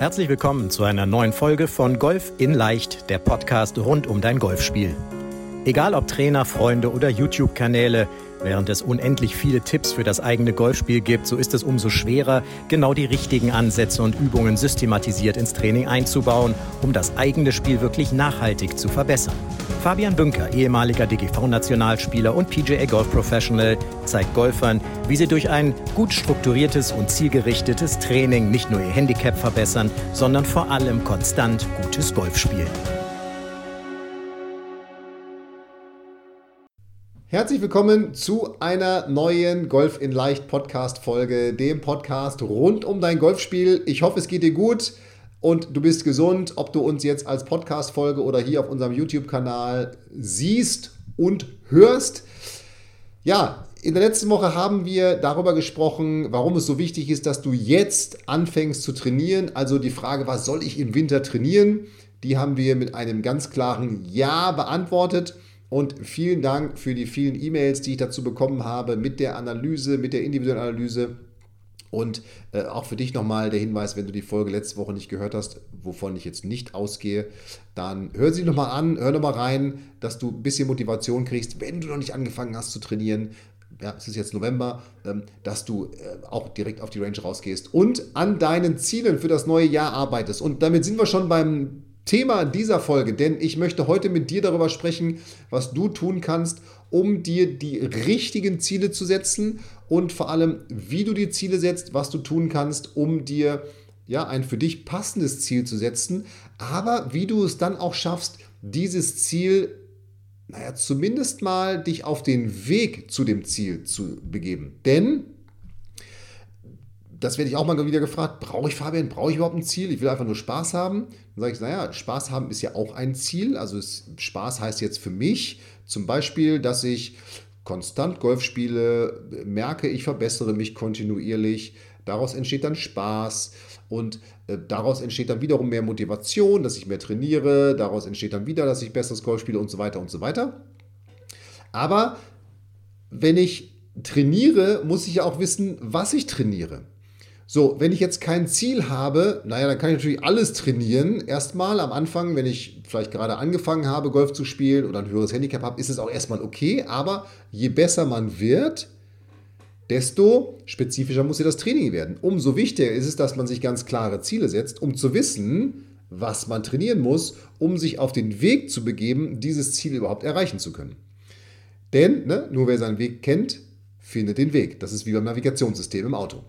Herzlich willkommen zu einer neuen Folge von Golf in Leicht, der Podcast rund um dein Golfspiel. Egal ob Trainer, Freunde oder YouTube-Kanäle, während es unendlich viele Tipps für das eigene Golfspiel gibt, so ist es umso schwerer, genau die richtigen Ansätze und Übungen systematisiert ins Training einzubauen, um das eigene Spiel wirklich nachhaltig zu verbessern. Fabian Bünker, ehemaliger DGV-Nationalspieler und PGA Golf Professional, zeigt Golfern, wie sie durch ein gut strukturiertes und zielgerichtetes Training nicht nur ihr Handicap verbessern, sondern vor allem konstant gutes Golf spielen. Herzlich willkommen zu einer neuen Golf in Leicht Podcast Folge, dem Podcast rund um dein Golfspiel. Ich hoffe, es geht dir gut und du bist gesund, ob du uns jetzt als Podcast Folge oder hier auf unserem YouTube Kanal siehst und hörst. Ja, in der letzten Woche haben wir darüber gesprochen, warum es so wichtig ist, dass du jetzt anfängst zu trainieren. Also die Frage, was soll ich im Winter trainieren? Die haben wir mit einem ganz klaren Ja beantwortet. Und vielen Dank für die vielen E-Mails, die ich dazu bekommen habe mit der Analyse, mit der individuellen Analyse. Und äh, auch für dich nochmal der Hinweis, wenn du die Folge letzte Woche nicht gehört hast, wovon ich jetzt nicht ausgehe, dann hör sie nochmal an, hör nochmal rein, dass du ein bisschen Motivation kriegst, wenn du noch nicht angefangen hast zu trainieren. Ja, es ist jetzt November, ähm, dass du äh, auch direkt auf die Range rausgehst und an deinen Zielen für das neue Jahr arbeitest. Und damit sind wir schon beim Thema dieser Folge, denn ich möchte heute mit dir darüber sprechen, was du tun kannst, um dir die richtigen Ziele zu setzen und vor allem, wie du die Ziele setzt, was du tun kannst, um dir ja, ein für dich passendes Ziel zu setzen, aber wie du es dann auch schaffst, dieses Ziel, naja, zumindest mal dich auf den Weg zu dem Ziel zu begeben. Denn das werde ich auch mal wieder gefragt, brauche ich Fabian, brauche ich überhaupt ein Ziel? Ich will einfach nur Spaß haben. Dann sage ich, naja, Spaß haben ist ja auch ein Ziel. Also es, Spaß heißt jetzt für mich zum Beispiel, dass ich konstant Golf spiele, merke, ich verbessere mich kontinuierlich. Daraus entsteht dann Spaß und äh, daraus entsteht dann wiederum mehr Motivation, dass ich mehr trainiere. Daraus entsteht dann wieder, dass ich besseres Golf spiele und so weiter und so weiter. Aber wenn ich trainiere, muss ich ja auch wissen, was ich trainiere. So, wenn ich jetzt kein Ziel habe, naja, dann kann ich natürlich alles trainieren. Erstmal am Anfang, wenn ich vielleicht gerade angefangen habe, Golf zu spielen oder ein höheres Handicap habe, ist es auch erstmal okay. Aber je besser man wird, desto spezifischer muss ja das Training werden. Umso wichtiger ist es, dass man sich ganz klare Ziele setzt, um zu wissen, was man trainieren muss, um sich auf den Weg zu begeben, dieses Ziel überhaupt erreichen zu können. Denn ne, nur wer seinen Weg kennt, findet den Weg. Das ist wie beim Navigationssystem im Auto.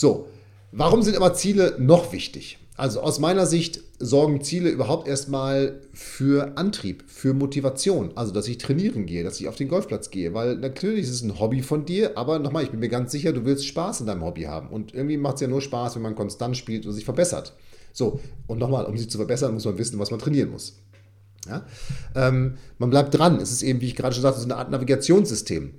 So, warum sind aber Ziele noch wichtig? Also aus meiner Sicht sorgen Ziele überhaupt erstmal für Antrieb, für Motivation. Also, dass ich trainieren gehe, dass ich auf den Golfplatz gehe. Weil natürlich ist es ein Hobby von dir, aber nochmal, ich bin mir ganz sicher, du willst Spaß in deinem Hobby haben. Und irgendwie macht es ja nur Spaß, wenn man konstant spielt und sich verbessert. So, und nochmal, um sich zu verbessern, muss man wissen, was man trainieren muss. Ja? Ähm, man bleibt dran. Es ist eben, wie ich gerade schon sagte, so eine Art Navigationssystem.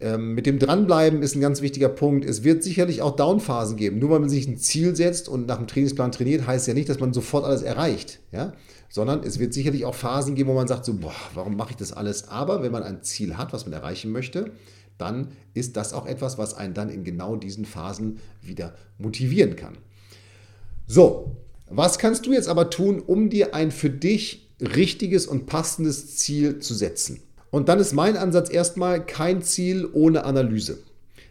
Ähm, mit dem Dranbleiben ist ein ganz wichtiger Punkt. Es wird sicherlich auch Downphasen geben. Nur weil man sich ein Ziel setzt und nach dem Trainingsplan trainiert, heißt ja nicht, dass man sofort alles erreicht. Ja? Sondern es wird sicherlich auch Phasen geben, wo man sagt, so, boah, warum mache ich das alles? Aber wenn man ein Ziel hat, was man erreichen möchte, dann ist das auch etwas, was einen dann in genau diesen Phasen wieder motivieren kann. So, was kannst du jetzt aber tun, um dir ein für dich richtiges und passendes Ziel zu setzen. Und dann ist mein Ansatz erstmal kein Ziel ohne Analyse.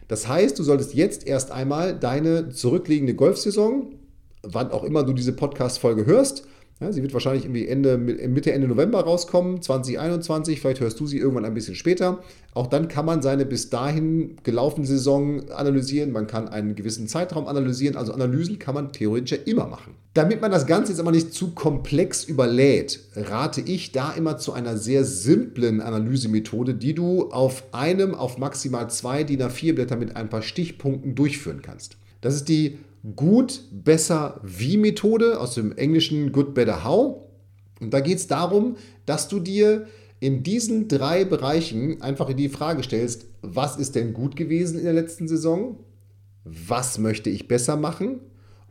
Das heißt, du solltest jetzt erst einmal deine zurückliegende Golfsaison, wann auch immer du diese Podcast-Folge hörst, ja, sie wird wahrscheinlich irgendwie Ende, Mitte, Ende November rauskommen, 2021. Vielleicht hörst du sie irgendwann ein bisschen später. Auch dann kann man seine bis dahin gelaufene Saison analysieren. Man kann einen gewissen Zeitraum analysieren. Also Analysen kann man theoretisch ja immer machen. Damit man das Ganze jetzt aber nicht zu komplex überlädt, rate ich da immer zu einer sehr simplen Analysemethode, die du auf einem, auf maximal zwei DIN A4 Blätter mit ein paar Stichpunkten durchführen kannst. Das ist die Gut, Besser, Wie Methode aus dem englischen Good, Better, How. Und da geht es darum, dass du dir in diesen drei Bereichen einfach die Frage stellst, was ist denn gut gewesen in der letzten Saison? Was möchte ich besser machen?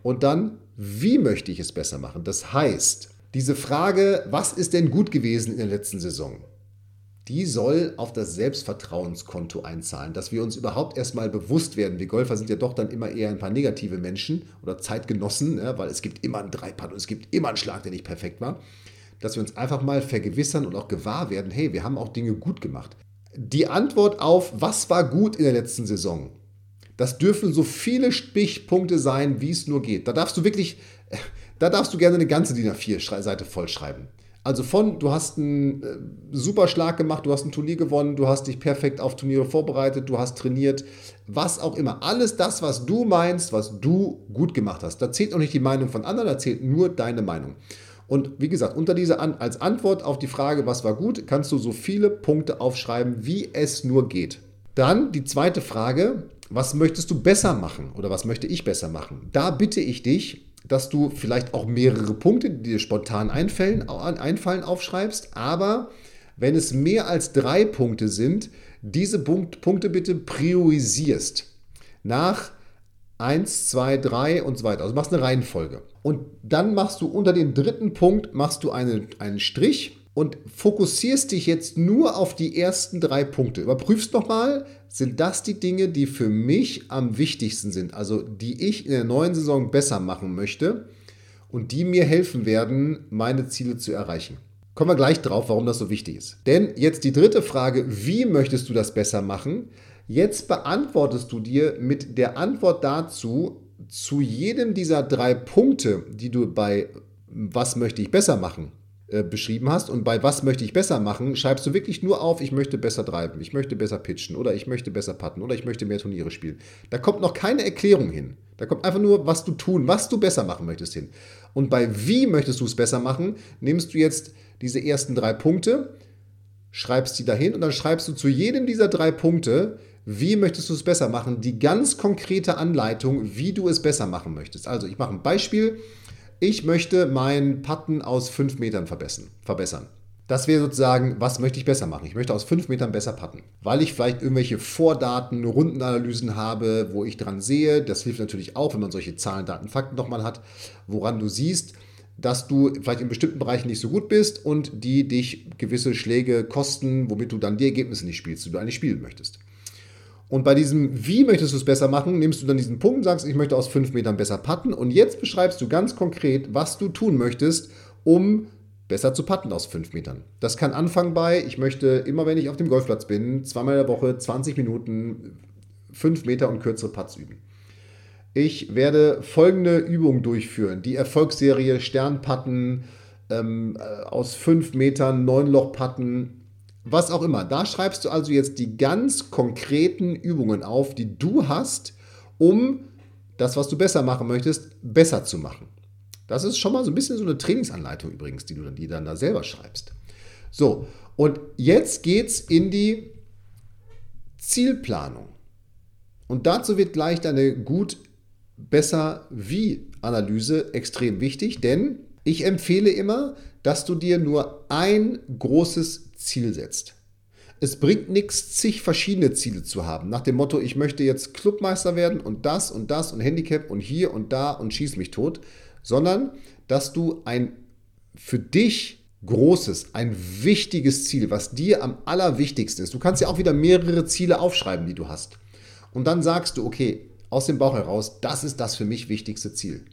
Und dann, wie möchte ich es besser machen? Das heißt, diese Frage, was ist denn gut gewesen in der letzten Saison? Die soll auf das Selbstvertrauenskonto einzahlen, dass wir uns überhaupt erstmal bewusst werden. Wir Golfer sind ja doch dann immer eher ein paar negative Menschen oder Zeitgenossen, ja, weil es gibt immer einen Dreipad und es gibt immer einen Schlag, der nicht perfekt war. Dass wir uns einfach mal vergewissern und auch gewahr werden, hey, wir haben auch Dinge gut gemacht. Die Antwort auf, was war gut in der letzten Saison, das dürfen so viele Stichpunkte sein, wie es nur geht. Da darfst du wirklich, da darfst du gerne eine ganze DIN A4-Seite vollschreiben. Also von, du hast einen äh, super Schlag gemacht, du hast ein Turnier gewonnen, du hast dich perfekt auf Turniere vorbereitet, du hast trainiert, was auch immer. Alles das, was du meinst, was du gut gemacht hast. Da zählt auch nicht die Meinung von anderen, da zählt nur deine Meinung. Und wie gesagt, unter dieser An als Antwort auf die Frage, was war gut, kannst du so viele Punkte aufschreiben, wie es nur geht. Dann die zweite Frage, was möchtest du besser machen oder was möchte ich besser machen? Da bitte ich dich, dass du vielleicht auch mehrere Punkte, die dir spontan einfallen, einfallen aufschreibst, aber wenn es mehr als drei Punkte sind, diese Punkte bitte priorisierst. Nach 1, 2, 3 und so weiter. Also machst eine Reihenfolge. Und dann machst du unter den dritten Punkt machst du eine, einen Strich und fokussierst dich jetzt nur auf die ersten drei Punkte. Überprüfst nochmal, sind das die Dinge, die für mich am wichtigsten sind, also die ich in der neuen Saison besser machen möchte und die mir helfen werden, meine Ziele zu erreichen. Kommen wir gleich drauf, warum das so wichtig ist. Denn jetzt die dritte Frage, wie möchtest du das besser machen? Jetzt beantwortest du dir mit der Antwort dazu zu jedem dieser drei Punkte, die du bei was möchte ich besser machen äh, beschrieben hast und bei was möchte ich besser machen, schreibst du wirklich nur auf, ich möchte besser treiben, ich möchte besser pitchen oder ich möchte besser putten oder ich möchte mehr Turniere spielen. Da kommt noch keine Erklärung hin. Da kommt einfach nur, was du tun, was du besser machen möchtest hin. Und bei wie möchtest du es besser machen, nimmst du jetzt diese ersten drei Punkte, schreibst die dahin und dann schreibst du zu jedem dieser drei Punkte, wie möchtest du es besser machen, die ganz konkrete Anleitung, wie du es besser machen möchtest. Also ich mache ein Beispiel ich möchte mein Putten aus 5 Metern verbessern. Das wäre sozusagen, was möchte ich besser machen? Ich möchte aus 5 Metern besser putten, weil ich vielleicht irgendwelche Vordaten, Rundenanalysen habe, wo ich dran sehe. Das hilft natürlich auch, wenn man solche Zahlen, Daten, Fakten nochmal hat, woran du siehst, dass du vielleicht in bestimmten Bereichen nicht so gut bist und die dich gewisse Schläge kosten, womit du dann die Ergebnisse nicht spielst, die du eigentlich spielen möchtest. Und bei diesem, wie möchtest du es besser machen, nimmst du dann diesen Punkt und sagst, ich möchte aus fünf Metern besser putten. Und jetzt beschreibst du ganz konkret, was du tun möchtest, um besser zu putten aus fünf Metern. Das kann anfangen bei, ich möchte immer, wenn ich auf dem Golfplatz bin, zweimal in der Woche 20 Minuten fünf Meter und kürzere Putts üben. Ich werde folgende Übung durchführen. Die Erfolgsserie Sternpatten ähm, äh, aus fünf Metern, neun Loch Patten, was auch immer. Da schreibst du also jetzt die ganz konkreten Übungen auf, die du hast, um das, was du besser machen möchtest, besser zu machen. Das ist schon mal so ein bisschen so eine Trainingsanleitung übrigens, die du dann, die dann da selber schreibst. So, und jetzt geht's in die Zielplanung. Und dazu wird gleich deine gut, besser, wie Analyse extrem wichtig, denn ich empfehle immer, dass du dir nur ein großes Ziel setzt. Es bringt nichts, zig verschiedene Ziele zu haben. Nach dem Motto, ich möchte jetzt Clubmeister werden und das und das und Handicap und hier und da und schieß mich tot, sondern dass du ein für dich großes, ein wichtiges Ziel, was dir am allerwichtigsten ist. Du kannst ja auch wieder mehrere Ziele aufschreiben, die du hast. Und dann sagst du, okay, aus dem Bauch heraus, das ist das für mich wichtigste Ziel.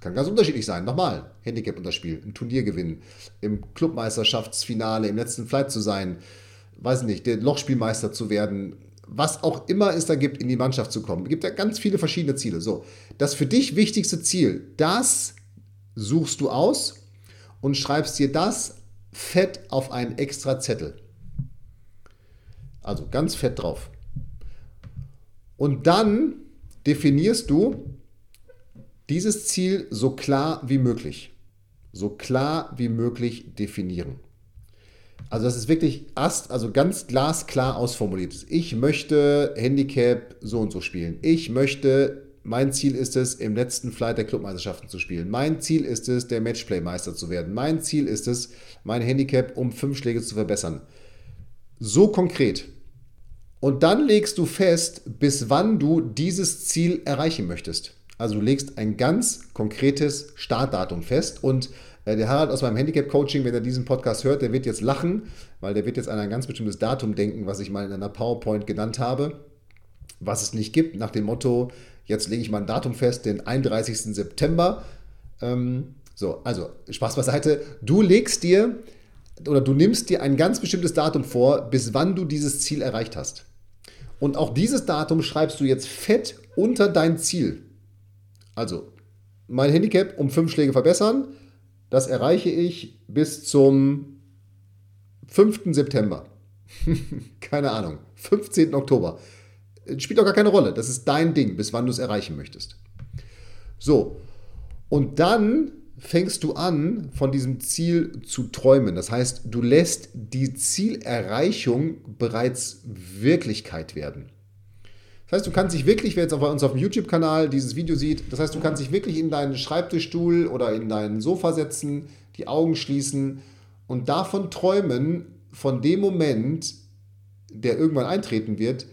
Kann ganz unterschiedlich sein. Nochmal, Handicap unterspielen, ein Turnier gewinnen, im Clubmeisterschaftsfinale, im letzten Flight zu sein, weiß nicht, der Lochspielmeister zu werden, was auch immer es da gibt, in die Mannschaft zu kommen. Es gibt ja ganz viele verschiedene Ziele. So, das für dich wichtigste Ziel, das suchst du aus und schreibst dir das fett auf einen extra Zettel. Also ganz fett drauf. Und dann definierst du, dieses Ziel so klar wie möglich, so klar wie möglich definieren. Also das ist wirklich ast, also ganz glasklar ausformuliert. Ich möchte Handicap so und so spielen. Ich möchte, mein Ziel ist es, im letzten Flight der Clubmeisterschaften zu spielen. Mein Ziel ist es, der Matchplay-Meister zu werden. Mein Ziel ist es, mein Handicap um fünf Schläge zu verbessern. So konkret. Und dann legst du fest, bis wann du dieses Ziel erreichen möchtest. Also du legst ein ganz konkretes Startdatum fest und äh, der Harald aus meinem Handicap-Coaching, wenn er diesen Podcast hört, der wird jetzt lachen, weil der wird jetzt an ein ganz bestimmtes Datum denken, was ich mal in einer PowerPoint genannt habe, was es nicht gibt, nach dem Motto, jetzt lege ich mal ein Datum fest, den 31. September. Ähm, so, also Spaß beiseite. Du legst dir oder du nimmst dir ein ganz bestimmtes Datum vor, bis wann du dieses Ziel erreicht hast. Und auch dieses Datum schreibst du jetzt fett unter dein Ziel. Also, mein Handicap um fünf Schläge verbessern, das erreiche ich bis zum 5. September. keine Ahnung. 15. Oktober. Spielt auch gar keine Rolle. Das ist dein Ding, bis wann du es erreichen möchtest. So. Und dann fängst du an, von diesem Ziel zu träumen. Das heißt, du lässt die Zielerreichung bereits Wirklichkeit werden. Das heißt, du kannst dich wirklich, wer jetzt auf uns auf dem YouTube-Kanal dieses Video sieht, das heißt, du kannst dich wirklich in deinen Schreibtischstuhl oder in dein Sofa setzen, die Augen schließen und davon träumen, von dem Moment, der irgendwann eintreten wird,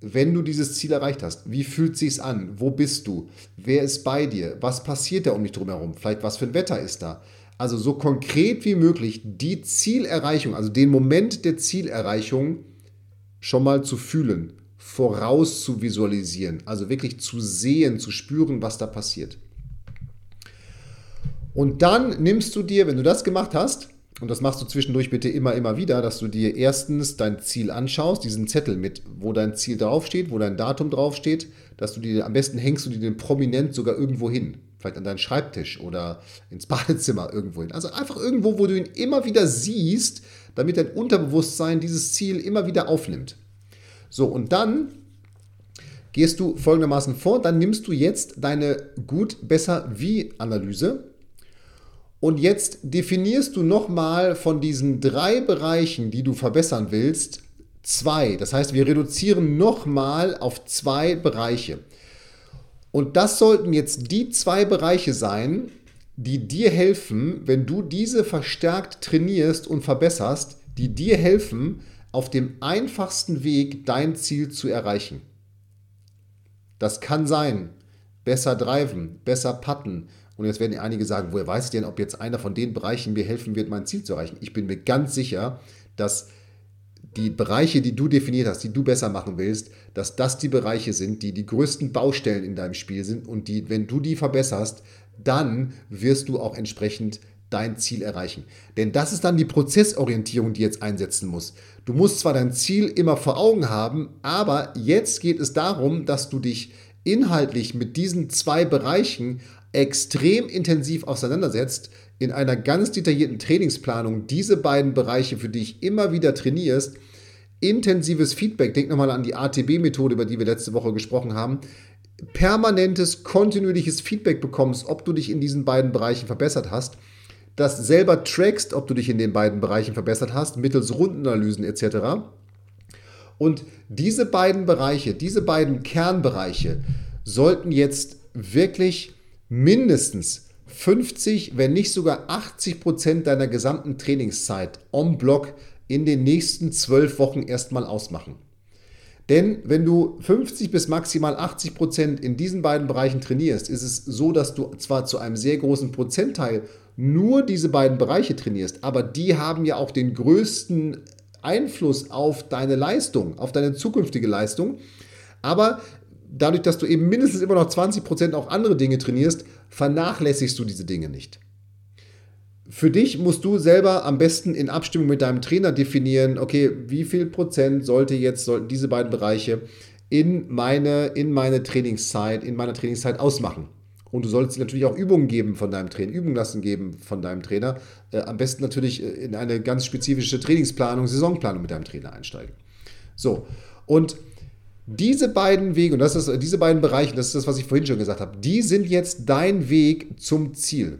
wenn du dieses Ziel erreicht hast, wie fühlt sich's an? Wo bist du? Wer ist bei dir? Was passiert da um dich drumherum? Vielleicht was für ein Wetter ist da? Also so konkret wie möglich die Zielerreichung, also den Moment der Zielerreichung schon mal zu fühlen, voraus zu visualisieren, also wirklich zu sehen, zu spüren, was da passiert. Und dann nimmst du dir, wenn du das gemacht hast, und das machst du zwischendurch bitte immer, immer wieder, dass du dir erstens dein Ziel anschaust, diesen Zettel mit, wo dein Ziel draufsteht, wo dein Datum draufsteht, dass du dir, am besten hängst du dir den prominent sogar irgendwo hin. Vielleicht an deinen Schreibtisch oder ins Badezimmer irgendwo hin. Also einfach irgendwo, wo du ihn immer wieder siehst, damit dein Unterbewusstsein dieses Ziel immer wieder aufnimmt. So, und dann gehst du folgendermaßen vor, dann nimmst du jetzt deine gut, besser, wie Analyse und jetzt definierst du nochmal von diesen drei Bereichen, die du verbessern willst, zwei. Das heißt, wir reduzieren nochmal auf zwei Bereiche. Und das sollten jetzt die zwei Bereiche sein, die dir helfen, wenn du diese verstärkt trainierst und verbesserst, die dir helfen, auf dem einfachsten Weg dein Ziel zu erreichen. Das kann sein, besser driven, besser putten, und jetzt werden einige sagen, woher weiß ich denn, ob jetzt einer von den Bereichen mir helfen wird, mein Ziel zu erreichen? Ich bin mir ganz sicher, dass die Bereiche, die du definiert hast, die du besser machen willst, dass das die Bereiche sind, die die größten Baustellen in deinem Spiel sind und die, wenn du die verbesserst, dann wirst du auch entsprechend dein Ziel erreichen. Denn das ist dann die Prozessorientierung, die jetzt einsetzen muss. Du musst zwar dein Ziel immer vor Augen haben, aber jetzt geht es darum, dass du dich inhaltlich mit diesen zwei Bereichen extrem intensiv auseinandersetzt, in einer ganz detaillierten Trainingsplanung diese beiden Bereiche für dich immer wieder trainierst, intensives Feedback, denk nochmal an die ATB-Methode, über die wir letzte Woche gesprochen haben, permanentes, kontinuierliches Feedback bekommst, ob du dich in diesen beiden Bereichen verbessert hast, das selber trackst, ob du dich in den beiden Bereichen verbessert hast, mittels Rundenanalysen etc. Und diese beiden Bereiche, diese beiden Kernbereiche sollten jetzt wirklich mindestens 50, wenn nicht sogar 80 Prozent deiner gesamten Trainingszeit on Block in den nächsten zwölf Wochen erstmal ausmachen. Denn wenn du 50 bis maximal 80 Prozent in diesen beiden Bereichen trainierst, ist es so, dass du zwar zu einem sehr großen Prozentteil nur diese beiden Bereiche trainierst, aber die haben ja auch den größten Einfluss auf deine Leistung, auf deine zukünftige Leistung. Aber dadurch, dass du eben mindestens immer noch 20% auch andere Dinge trainierst, vernachlässigst du diese Dinge nicht. Für dich musst du selber am besten in Abstimmung mit deinem Trainer definieren, okay, wie viel Prozent sollte jetzt, sollten diese beiden Bereiche in meine, in meine Trainingszeit, in meiner Trainingszeit ausmachen. Und du solltest natürlich auch Übungen geben von deinem Trainer, Übungen lassen geben von deinem Trainer. Äh, am besten natürlich äh, in eine ganz spezifische Trainingsplanung, Saisonplanung mit deinem Trainer einsteigen. So, und diese beiden Wege, und das ist diese beiden Bereiche, das ist das, was ich vorhin schon gesagt habe, die sind jetzt dein Weg zum Ziel.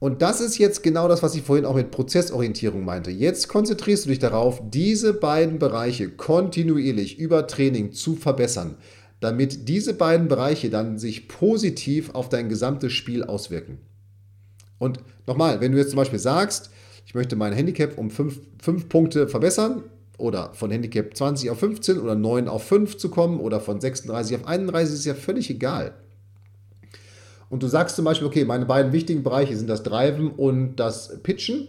Und das ist jetzt genau das, was ich vorhin auch mit Prozessorientierung meinte. Jetzt konzentrierst du dich darauf, diese beiden Bereiche kontinuierlich über Training zu verbessern, damit diese beiden Bereiche dann sich positiv auf dein gesamtes Spiel auswirken. Und nochmal, wenn du jetzt zum Beispiel sagst, ich möchte mein Handicap um fünf, fünf Punkte verbessern, oder von Handicap 20 auf 15 oder 9 auf 5 zu kommen oder von 36 auf 31 ist ja völlig egal. und du sagst zum Beispiel, okay, meine beiden wichtigen Bereiche sind das Driven und das Pitchen,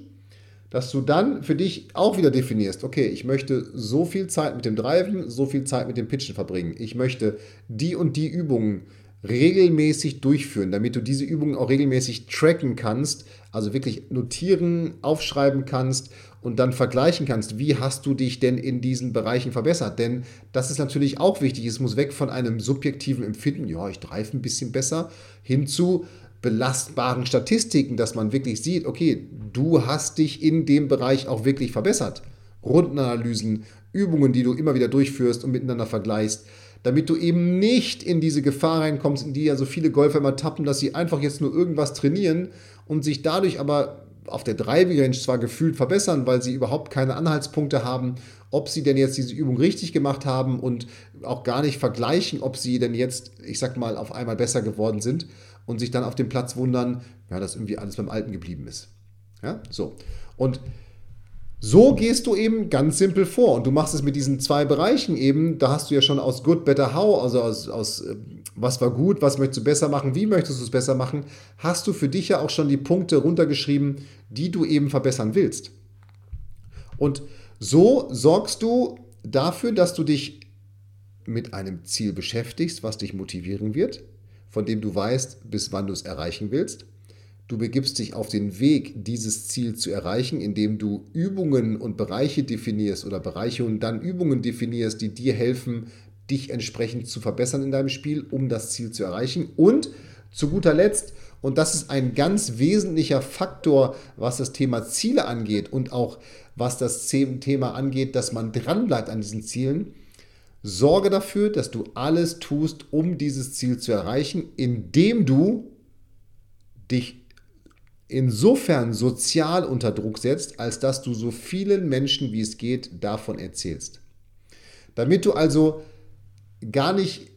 dass du dann für dich auch wieder definierst, okay, ich möchte so viel Zeit mit dem Driven, so viel Zeit mit dem Pitchen verbringen. Ich möchte die und die Übungen regelmäßig durchführen, damit du diese Übungen auch regelmäßig tracken kannst, also wirklich notieren, aufschreiben kannst und dann vergleichen kannst, wie hast du dich denn in diesen Bereichen verbessert. Denn das ist natürlich auch wichtig. Es muss weg von einem subjektiven Empfinden, ja, ich greife ein bisschen besser, hin zu belastbaren Statistiken, dass man wirklich sieht, okay, du hast dich in dem Bereich auch wirklich verbessert. Rundenanalysen, Übungen, die du immer wieder durchführst und miteinander vergleichst damit du eben nicht in diese Gefahr reinkommst, in die ja so viele Golfer immer tappen, dass sie einfach jetzt nur irgendwas trainieren und sich dadurch aber auf der Driving Range zwar gefühlt verbessern, weil sie überhaupt keine Anhaltspunkte haben, ob sie denn jetzt diese Übung richtig gemacht haben und auch gar nicht vergleichen, ob sie denn jetzt, ich sag mal, auf einmal besser geworden sind und sich dann auf dem Platz wundern, ja, dass irgendwie alles beim Alten geblieben ist. Ja, so. Und so gehst du eben ganz simpel vor und du machst es mit diesen zwei Bereichen eben. Da hast du ja schon aus Good, Better, How, also aus, aus äh, was war gut, was möchtest du besser machen, wie möchtest du es besser machen, hast du für dich ja auch schon die Punkte runtergeschrieben, die du eben verbessern willst. Und so sorgst du dafür, dass du dich mit einem Ziel beschäftigst, was dich motivieren wird, von dem du weißt, bis wann du es erreichen willst Du begibst dich auf den Weg, dieses Ziel zu erreichen, indem du Übungen und Bereiche definierst oder Bereiche und dann Übungen definierst, die dir helfen, dich entsprechend zu verbessern in deinem Spiel, um das Ziel zu erreichen. Und zu guter Letzt, und das ist ein ganz wesentlicher Faktor, was das Thema Ziele angeht und auch was das Thema angeht, dass man dranbleibt an diesen Zielen, sorge dafür, dass du alles tust, um dieses Ziel zu erreichen, indem du dich insofern sozial unter Druck setzt, als dass du so vielen Menschen wie es geht davon erzählst. Damit du also gar nicht,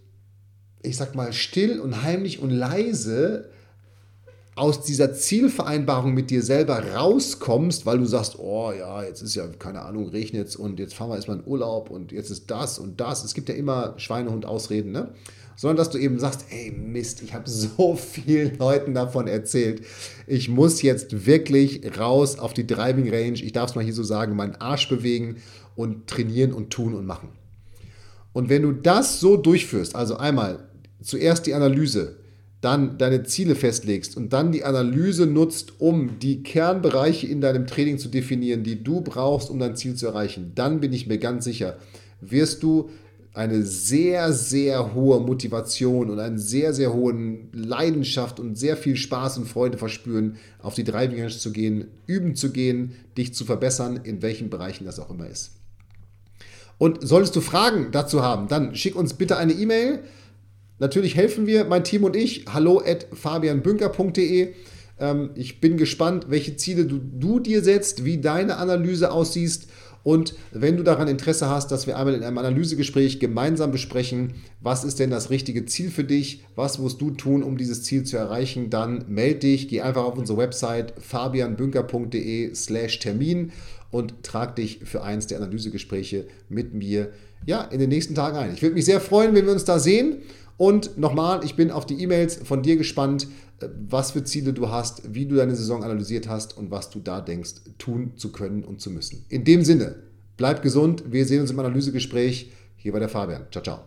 ich sag mal, still und heimlich und leise aus dieser Zielvereinbarung mit dir selber rauskommst, weil du sagst, oh ja, jetzt ist ja, keine Ahnung, regnet und jetzt fahren wir erstmal in Urlaub und jetzt ist das und das. Es gibt ja immer Schweinehund-Ausreden, ne? sondern dass du eben sagst, ey Mist, ich habe so vielen Leuten davon erzählt. Ich muss jetzt wirklich raus auf die Driving Range, ich darf es mal hier so sagen, meinen Arsch bewegen und trainieren und tun und machen. Und wenn du das so durchführst, also einmal zuerst die Analyse, dann deine Ziele festlegst und dann die Analyse nutzt, um die Kernbereiche in deinem Training zu definieren, die du brauchst, um dein Ziel zu erreichen, dann bin ich mir ganz sicher, wirst du eine sehr, sehr hohe Motivation und eine sehr, sehr hohe Leidenschaft und sehr viel Spaß und Freude verspüren, auf die Driving Range zu gehen, üben zu gehen, dich zu verbessern, in welchen Bereichen das auch immer ist. Und solltest du Fragen dazu haben, dann schick uns bitte eine E-Mail. Natürlich helfen wir, mein Team und ich. Hallo at fabianbünker.de. Ähm, ich bin gespannt, welche Ziele du, du dir setzt, wie deine Analyse aussieht und wenn du daran Interesse hast, dass wir einmal in einem Analysegespräch gemeinsam besprechen, was ist denn das richtige Ziel für dich, was musst du tun, um dieses Ziel zu erreichen, dann melde dich, geh einfach auf unsere Website fabianbünker.de slash Termin und trag dich für eins der Analysegespräche mit mir ja, in den nächsten Tagen ein. Ich würde mich sehr freuen, wenn wir uns da sehen. Und nochmal, ich bin auf die E-Mails von dir gespannt, äh, was für Ziele du hast, wie du deine Saison analysiert hast und was du da denkst, tun zu können und zu müssen. In dem Sinne, bleib gesund. Wir sehen uns im Analysegespräch. Hier bei der Fabian. Ciao, ciao.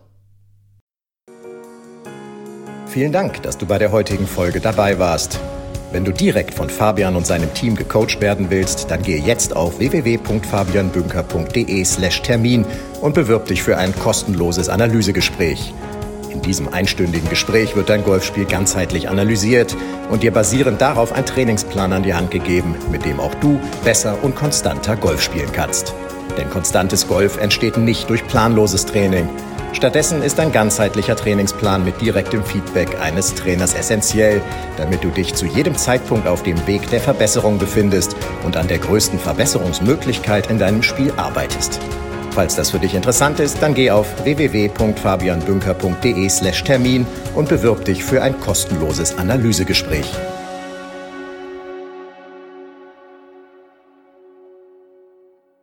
Vielen Dank, dass du bei der heutigen Folge dabei warst. Wenn du direkt von Fabian und seinem Team gecoacht werden willst, dann gehe jetzt auf www.fabianbünker.de/termin und bewirb dich für ein kostenloses Analysegespräch. In diesem einstündigen Gespräch wird dein Golfspiel ganzheitlich analysiert und dir basierend darauf ein Trainingsplan an die Hand gegeben, mit dem auch du besser und konstanter Golf spielen kannst. Denn konstantes Golf entsteht nicht durch planloses Training. Stattdessen ist ein ganzheitlicher Trainingsplan mit direktem Feedback eines Trainers essentiell, damit du dich zu jedem Zeitpunkt auf dem Weg der Verbesserung befindest und an der größten Verbesserungsmöglichkeit in deinem Spiel arbeitest. Falls das für dich interessant ist, dann geh auf www.fabianbünker.de/termin und bewirb dich für ein kostenloses Analysegespräch.